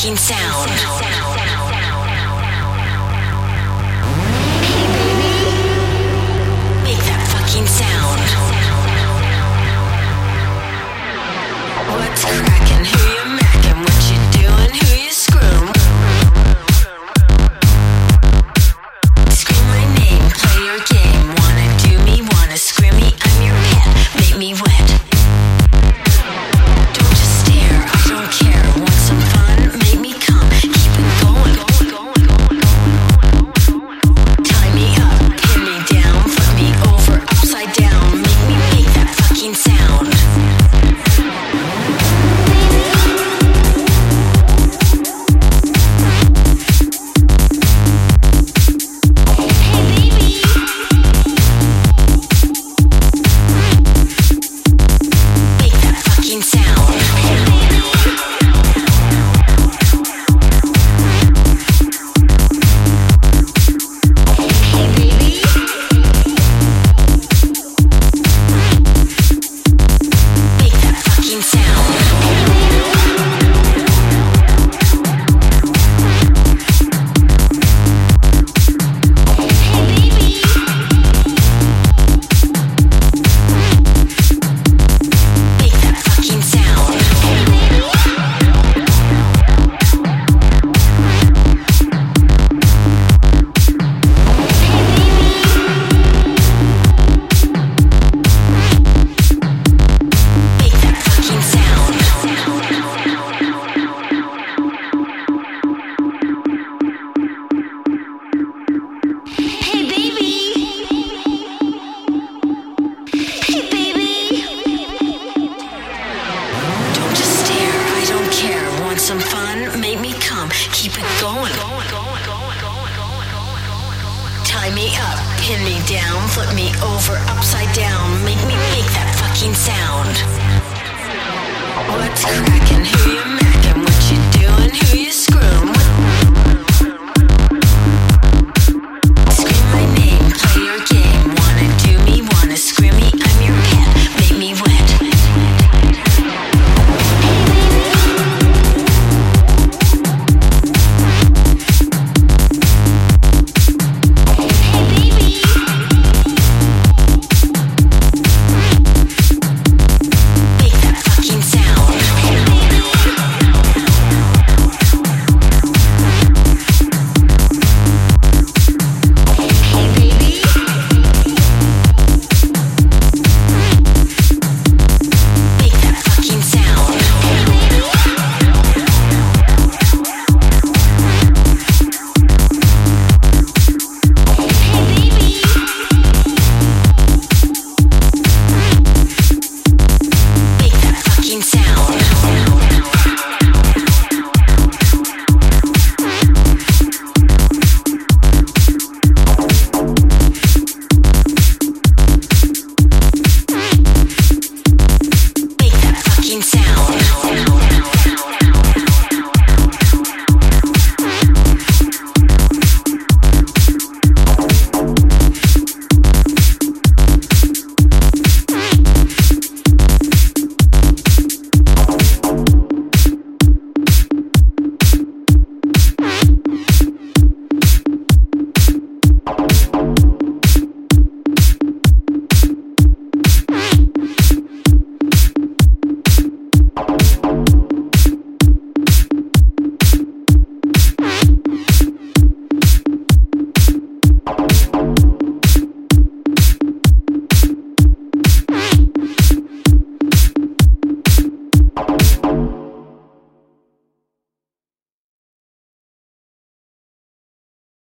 Sound. sound. upside down. Make me make that fucking sound. What's cracking? Who you macking? What you doing? Who you screwing?